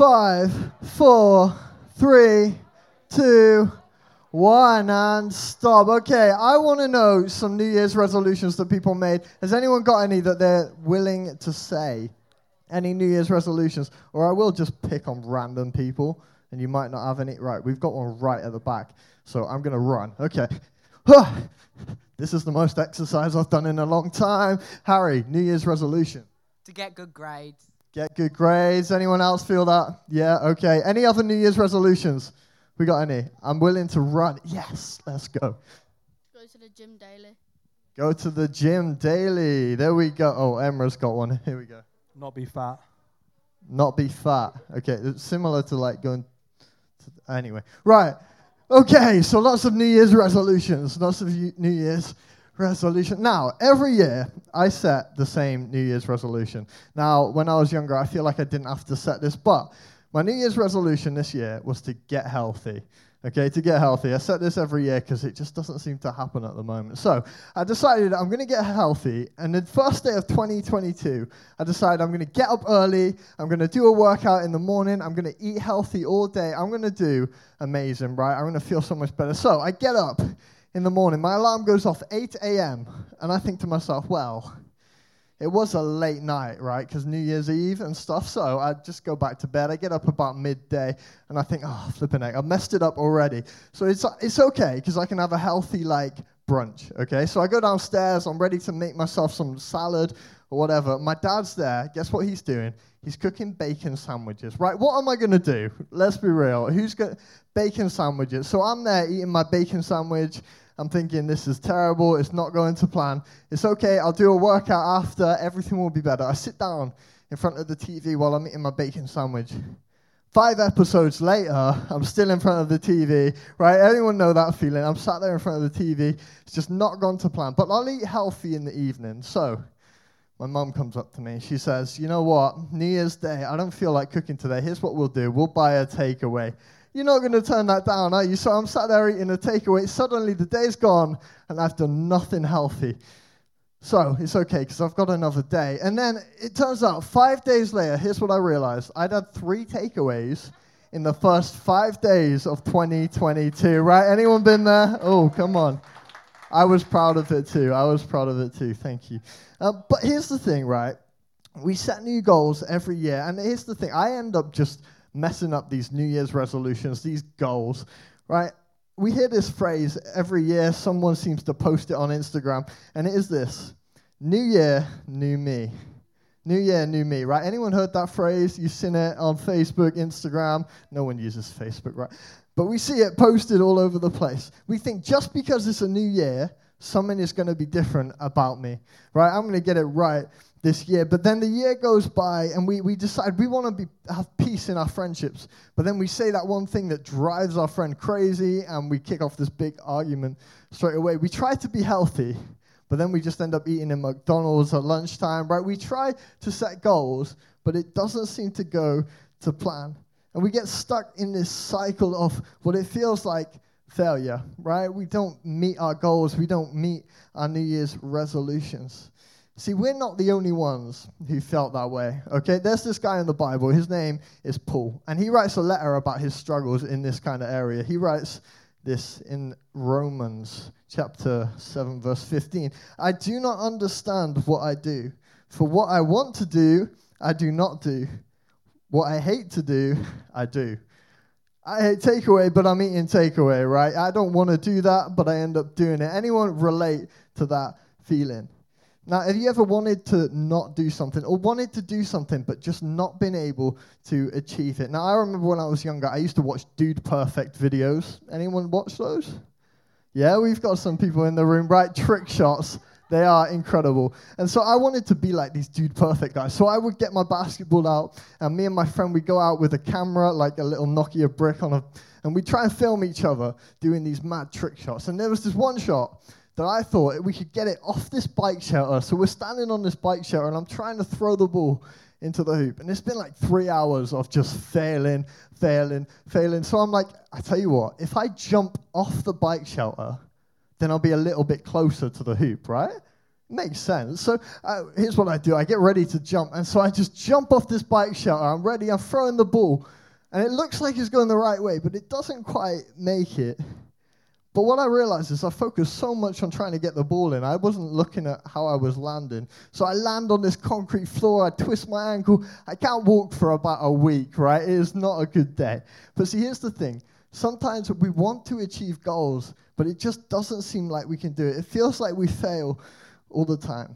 five, four, three, two, one, and stop. Okay, I want to know some New Year's resolutions that people made. Has anyone got any that they're willing to say? Any New Year's resolutions? Or I will just pick on random people, and you might not have any. Right, we've got one right at the back, so I'm going to run. Okay. this is the most exercise I've done in a long time. Harry, New Year's resolution. To get good grades. Get good grades. Anyone else feel that? Yeah, okay. Any other New Year's resolutions? We got any? I'm willing to run. Yes, let's go. Go to the gym daily. Go to the gym daily. There we go. Oh, Emra's got one. Here we go. Not be fat. Not be fat. Okay, it's similar to like going. To, anyway, right. Okay, so lots of New Year's resolutions. Lots of New Year's resolution. Now, every year I set the same New Year's resolution. Now, when I was younger, I feel like I didn't have to set this, but my New Year's resolution this year was to get healthy. Okay, to get healthy. I set this every year because it just doesn't seem to happen at the moment. So I decided I'm going to get healthy. And the first day of 2022, I decided I'm going to get up early. I'm going to do a workout in the morning. I'm going to eat healthy all day. I'm going to do amazing, right? I'm going to feel so much better. So I get up in the morning. My alarm goes off 8 a.m. And I think to myself, well, it was a late night, right? Because New Year's Eve and stuff. So I just go back to bed. I get up about midday and I think, oh, flipping egg, I messed it up already. So it's, it's okay because I can have a healthy, like, brunch, okay? So I go downstairs. I'm ready to make myself some salad or whatever. My dad's there. Guess what he's doing? He's cooking bacon sandwiches, right? What am I going to do? Let's be real. Who's got bacon sandwiches? So I'm there eating my bacon sandwich. I'm thinking this is terrible. It's not going to plan. It's okay. I'll do a workout after. Everything will be better. I sit down in front of the TV while I'm eating my bacon sandwich. Five episodes later, I'm still in front of the TV, right? Anyone know that feeling? I'm sat there in front of the TV. It's just not gone to plan. But I'll eat healthy in the evening. So my mum comes up to me. She says, You know what? New Year's Day, I don't feel like cooking today. Here's what we'll do we'll buy a takeaway. You're not going to turn that down, are you? So I'm sat there eating a takeaway. Suddenly the day's gone and I've done nothing healthy. So it's okay because I've got another day. And then it turns out five days later, here's what I realized I'd had three takeaways in the first five days of 2022, right? Anyone been there? Oh, come on. I was proud of it too. I was proud of it too. Thank you. Uh, but here's the thing, right? We set new goals every year. And here's the thing I end up just messing up these New Year's resolutions, these goals, right? We hear this phrase every year. Someone seems to post it on Instagram, and it is this New Year, new me. New year, new me, right? Anyone heard that phrase? You've seen it on Facebook, Instagram. No one uses Facebook, right? But we see it posted all over the place. We think just because it's a new year, something is going to be different about me, right? I'm going to get it right this year. But then the year goes by and we, we decide we want to be, have peace in our friendships. But then we say that one thing that drives our friend crazy and we kick off this big argument straight away. We try to be healthy, but then we just end up eating in McDonald's at lunchtime, right? We try to set goals, but it doesn't seem to go to plan. And we get stuck in this cycle of what it feels like failure, right? We don't meet our goals, we don't meet our New Year's resolutions. See, we're not the only ones who felt that way, okay? There's this guy in the Bible, his name is Paul, and he writes a letter about his struggles in this kind of area. He writes this in Romans chapter 7, verse 15. I do not understand what I do, for what I want to do, I do not do. What I hate to do, I do. I hate takeaway, but I'm eating takeaway, right? I don't want to do that, but I end up doing it. Anyone relate to that feeling? Now, have you ever wanted to not do something or wanted to do something but just not been able to achieve it? Now, I remember when I was younger, I used to watch Dude Perfect videos. Anyone watch those? Yeah, we've got some people in the room, right? Trick shots. They are incredible. And so I wanted to be like these Dude Perfect guys. So I would get my basketball out, and me and my friend would go out with a camera, like a little Nokia brick on a, and we'd try and film each other doing these mad trick shots. And there was this one shot that I thought we could get it off this bike shelter. So we're standing on this bike shelter and I'm trying to throw the ball into the hoop. And it's been like three hours of just failing, failing, failing. So I'm like, I tell you what, if I jump off the bike shelter, then I'll be a little bit closer to the hoop, right? Makes sense. So uh, here's what I do I get ready to jump. And so I just jump off this bike shelter. I'm ready. I'm throwing the ball. And it looks like it's going the right way, but it doesn't quite make it. But what I realized is I focused so much on trying to get the ball in, I wasn't looking at how I was landing. So I land on this concrete floor, I twist my ankle, I can't walk for about a week, right? It is not a good day. But see, here's the thing sometimes we want to achieve goals, but it just doesn't seem like we can do it. It feels like we fail all the time.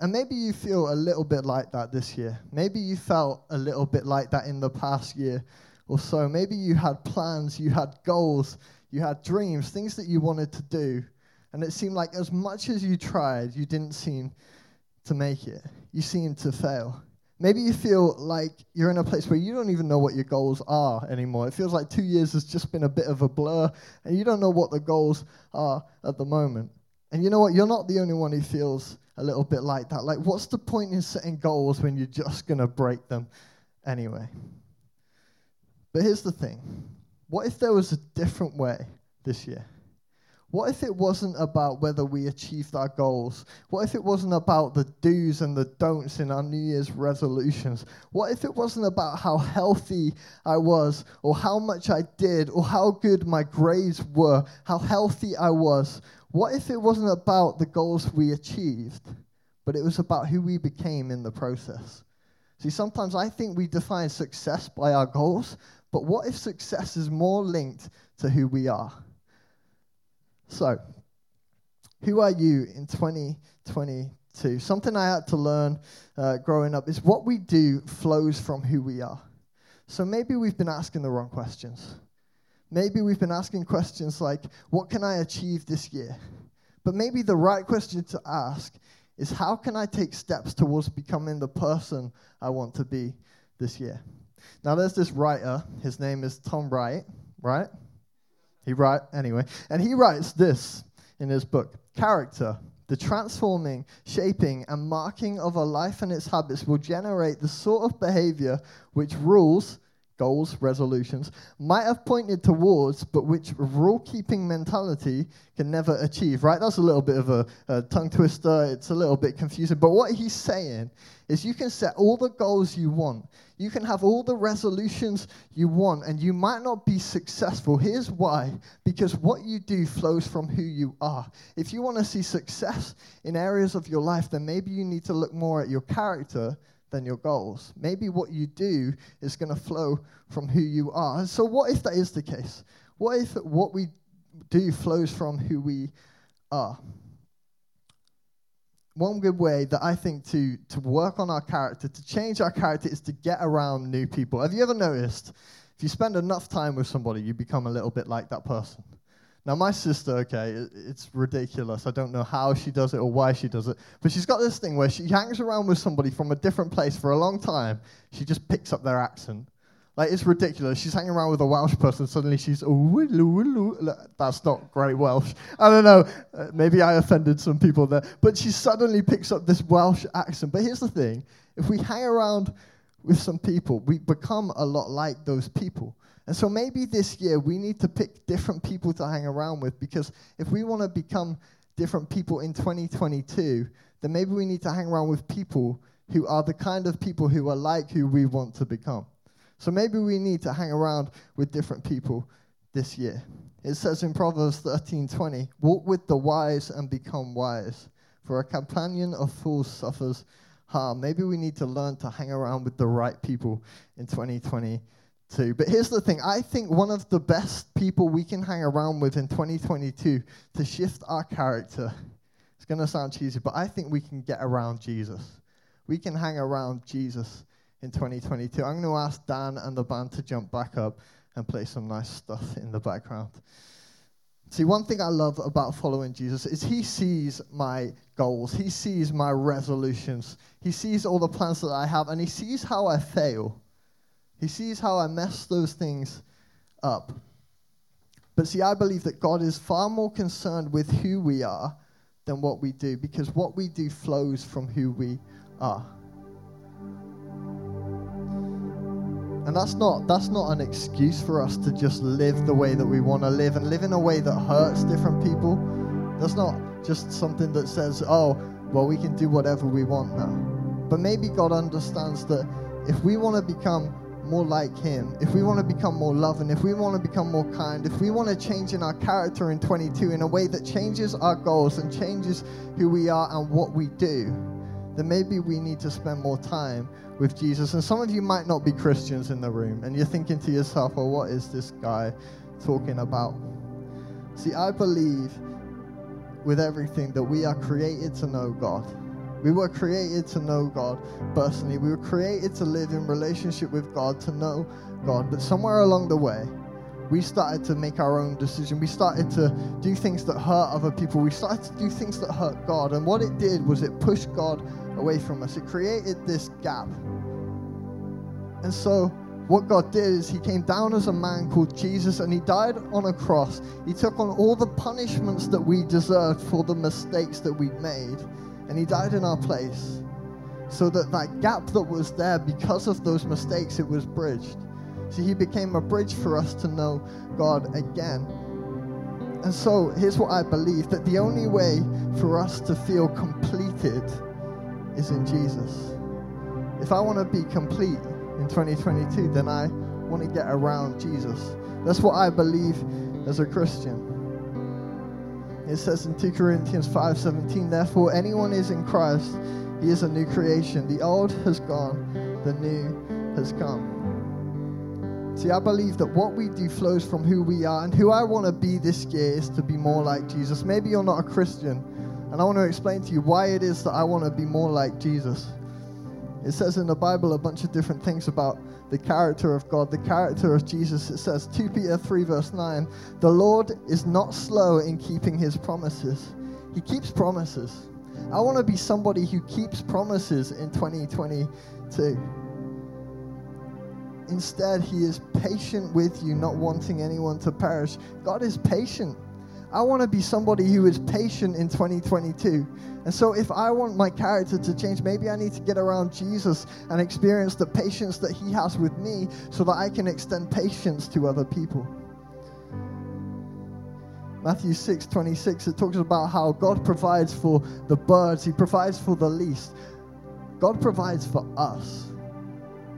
And maybe you feel a little bit like that this year. Maybe you felt a little bit like that in the past year or so. Maybe you had plans, you had goals you had dreams, things that you wanted to do, and it seemed like as much as you tried, you didn't seem to make it. You seemed to fail. Maybe you feel like you're in a place where you don't even know what your goals are anymore. It feels like two years has just been a bit of a blur, and you don't know what the goals are at the moment. And you know what? You're not the only one who feels a little bit like that. Like, what's the point in setting goals when you're just going to break them anyway? But here's the thing what if there was a different way this year? What if it wasn't about whether we achieved our goals? What if it wasn't about the do's and the don'ts in our New Year's resolutions? What if it wasn't about how healthy I was, or how much I did, or how good my grades were, how healthy I was? What if it wasn't about the goals we achieved, but it was about who we became in the process? See, sometimes I think we define success by our goals, but what if success is more linked to who we are? So, who are you in 2022? Something I had to learn uh, growing up is what we do flows from who we are. So maybe we've been asking the wrong questions. Maybe we've been asking questions like, what can I achieve this year? But maybe the right question to ask is, how can I take steps towards becoming the person I want to be this year? Now, there's this writer. His name is Tom Wright, right? He write anyway, and he writes this in his book: Character, the transforming, shaping, and marking of a life and its habits will generate the sort of behavior which rules goals, resolutions, might have pointed towards, but which rule keeping mentality can never achieve, right? That's a little bit of a, a, tongue twister. It's a little bit confusing. But what he's saying is you can set all the goals you want, you can have all the resolutions you want, and you might not be successful. Here's why because what you do flows from who you are. If you want to see success in areas of your life, then maybe you need to look more at your character than your goals. Maybe what you do is going to flow from who you are. So, what if that is the case? What if what we do flows from who we are? One good way that I think to, to work on our character, to change our character, is to get around new people. Have you ever noticed if you spend enough time with somebody, you become a little bit like that person? Now, my sister, okay, it's ridiculous. I don't know how she does it or why she does it, but she's got this thing where she hangs around with somebody from a different place for a long time. She just picks up their accent. Like, it's ridiculous. She's hanging around with a Welsh person, suddenly she's, oh, that's not great Welsh. I don't know. Uh, maybe I offended some people there. But she suddenly picks up this Welsh accent. But here's the thing if we hang around with some people, we become a lot like those people. And so maybe this year we need to pick different people to hang around with because if we want to become different people in 2022, then maybe we need to hang around with people who are the kind of people who are like who we want to become. So maybe we need to hang around with different people this year. It says in Proverbs 13:20, "Walk with the wise and become wise, for a companion of fools suffers harm." Maybe we need to learn to hang around with the right people in 2020 to. But here's the thing I think one of the best people we can hang around with in 2022 to shift our character, it's going to sound cheesy, but I think we can get around Jesus. We can hang around Jesus in 2022. I'm going to ask Dan and the band to jump back up and play some nice stuff in the background. See, one thing I love about following Jesus is he sees my goals, he sees my resolutions, he sees all the plans that I have, and he sees how I fail. He sees how I mess those things up. But see, I believe that God is far more concerned with who we are than what we do because what we do flows from who we are. And that's not that's not an excuse for us to just live the way that we want to live and live in a way that hurts different people. That's not just something that says, "Oh, well, we can do whatever we want now. But maybe God understands that if we want to become more like Him, if we want to become more loving, if we want to become more kind, if we want to change in our character in 22 in a way that changes our goals and changes who we are and what we do, then maybe we need to spend more time with Jesus. And some of you might not be Christians in the room, and you're thinking to yourself, well, what is this guy talking about? See, I believe with everything that we are created to know God. We were created to know God personally. We were created to live in relationship with God, to know God. But somewhere along the way, we started to make our own decision. We started to do things that hurt other people. We started to do things that hurt God. And what it did was it pushed God away from us. It created this gap. And so what God did is He came down as a man called Jesus and He died on a cross. He took on all the punishments that we deserved for the mistakes that we'd made and he died in our place so that that gap that was there because of those mistakes it was bridged. See he became a bridge for us to know god again. And so here's what i believe that the only way for us to feel completed is in jesus. If i want to be complete in 2022 then i want to get around jesus. That's what i believe as a christian it says in 2 Corinthians 5:17, therefore anyone is in Christ, he is a new creation. The old has gone, the new has come. See, I believe that what we do flows from who we are, and who I want to be this year is to be more like Jesus. Maybe you're not a Christian, and I want to explain to you why it is that I want to be more like Jesus. It says in the Bible a bunch of different things about the character of God, the character of Jesus. It says 2 Peter 3, verse 9 The Lord is not slow in keeping his promises, he keeps promises. I want to be somebody who keeps promises in 2022. Instead, he is patient with you, not wanting anyone to perish. God is patient. I want to be somebody who is patient in 2022. And so, if I want my character to change, maybe I need to get around Jesus and experience the patience that he has with me so that I can extend patience to other people. Matthew 6 26, it talks about how God provides for the birds, He provides for the least. God provides for us.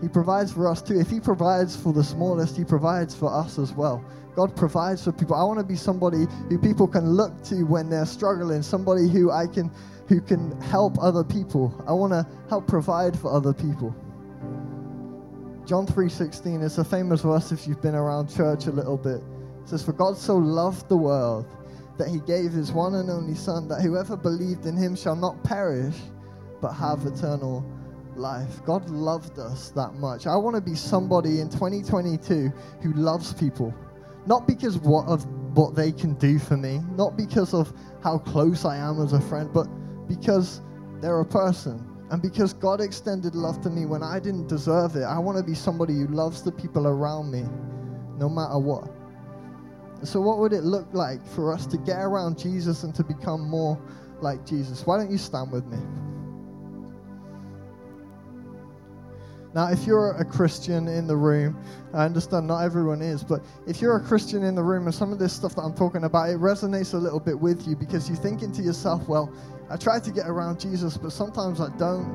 He provides for us too. If He provides for the smallest, He provides for us as well. God provides for people. I want to be somebody who people can look to when they're struggling, somebody who I can who can help other people. I want to help provide for other people. John 3:16 is a famous verse if you've been around church a little bit. It says for God so loved the world that he gave his one and only son that whoever believed in him shall not perish but have eternal life. God loved us that much. I want to be somebody in 2022 who loves people not because what of what they can do for me, not because of how close I am as a friend, but because they're a person. And because God extended love to me when I didn't deserve it, I want to be somebody who loves the people around me, no matter what. So, what would it look like for us to get around Jesus and to become more like Jesus? Why don't you stand with me? Now, if you're a Christian in the room, I understand not everyone is, but if you're a Christian in the room and some of this stuff that I'm talking about, it resonates a little bit with you because you're thinking to yourself, well, I try to get around Jesus, but sometimes I don't.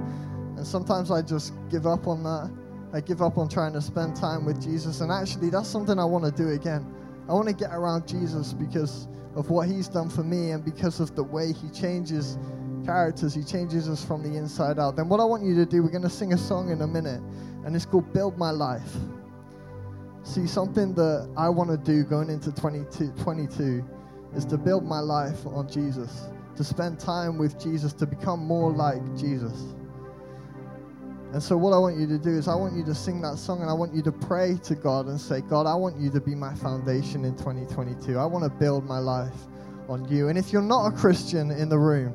And sometimes I just give up on that. I give up on trying to spend time with Jesus. And actually, that's something I want to do again. I want to get around Jesus because of what he's done for me and because of the way he changes characters. He changes us from the inside out. Then what I want you to do, we're going to sing a song in a minute, and it's called Build My Life. See, something that I want to do going into 22, 22 is to build my life on Jesus, to spend time with Jesus, to become more like Jesus. And so, what I want you to do is, I want you to sing that song and I want you to pray to God and say, God, I want you to be my foundation in 2022. I want to build my life on you. And if you're not a Christian in the room,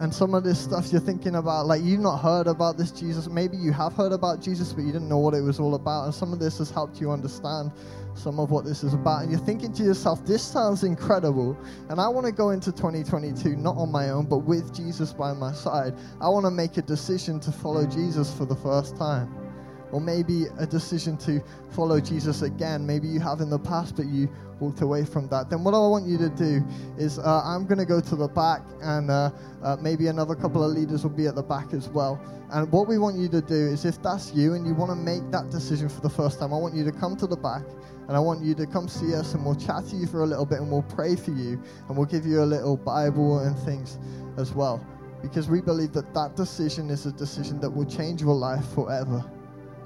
and some of this stuff you're thinking about, like you've not heard about this Jesus. Maybe you have heard about Jesus, but you didn't know what it was all about. And some of this has helped you understand some of what this is about. And you're thinking to yourself, this sounds incredible. And I want to go into 2022 not on my own, but with Jesus by my side. I want to make a decision to follow Jesus for the first time. Or maybe a decision to follow Jesus again. Maybe you have in the past, but you walked away from that. Then what I want you to do is uh, I'm going to go to the back, and uh, uh, maybe another couple of leaders will be at the back as well. And what we want you to do is, if that's you and you want to make that decision for the first time, I want you to come to the back. And I want you to come see us and we'll chat to you for a little bit and we'll pray for you and we'll give you a little Bible and things as well. Because we believe that that decision is a decision that will change your life forever.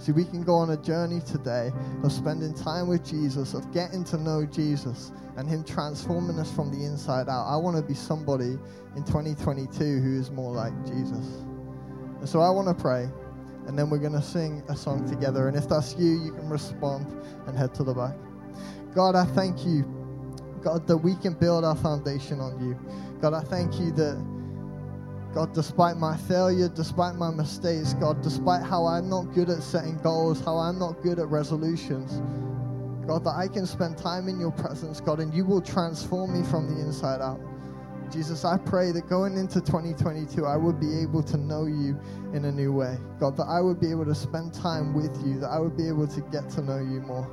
See, we can go on a journey today of spending time with Jesus, of getting to know Jesus, and Him transforming us from the inside out. I want to be somebody in 2022 who is more like Jesus. And so I want to pray, and then we're going to sing a song together. And if that's you, you can respond and head to the back. God, I thank you, God, that we can build our foundation on you. God, I thank you that God, despite my failure, despite my mistakes, God, despite how I'm not good at setting goals, how I'm not good at resolutions, God, that I can spend time in your presence, God, and you will transform me from the inside out. Jesus, I pray that going into 2022, I would be able to know you in a new way. God, that I would be able to spend time with you, that I would be able to get to know you more.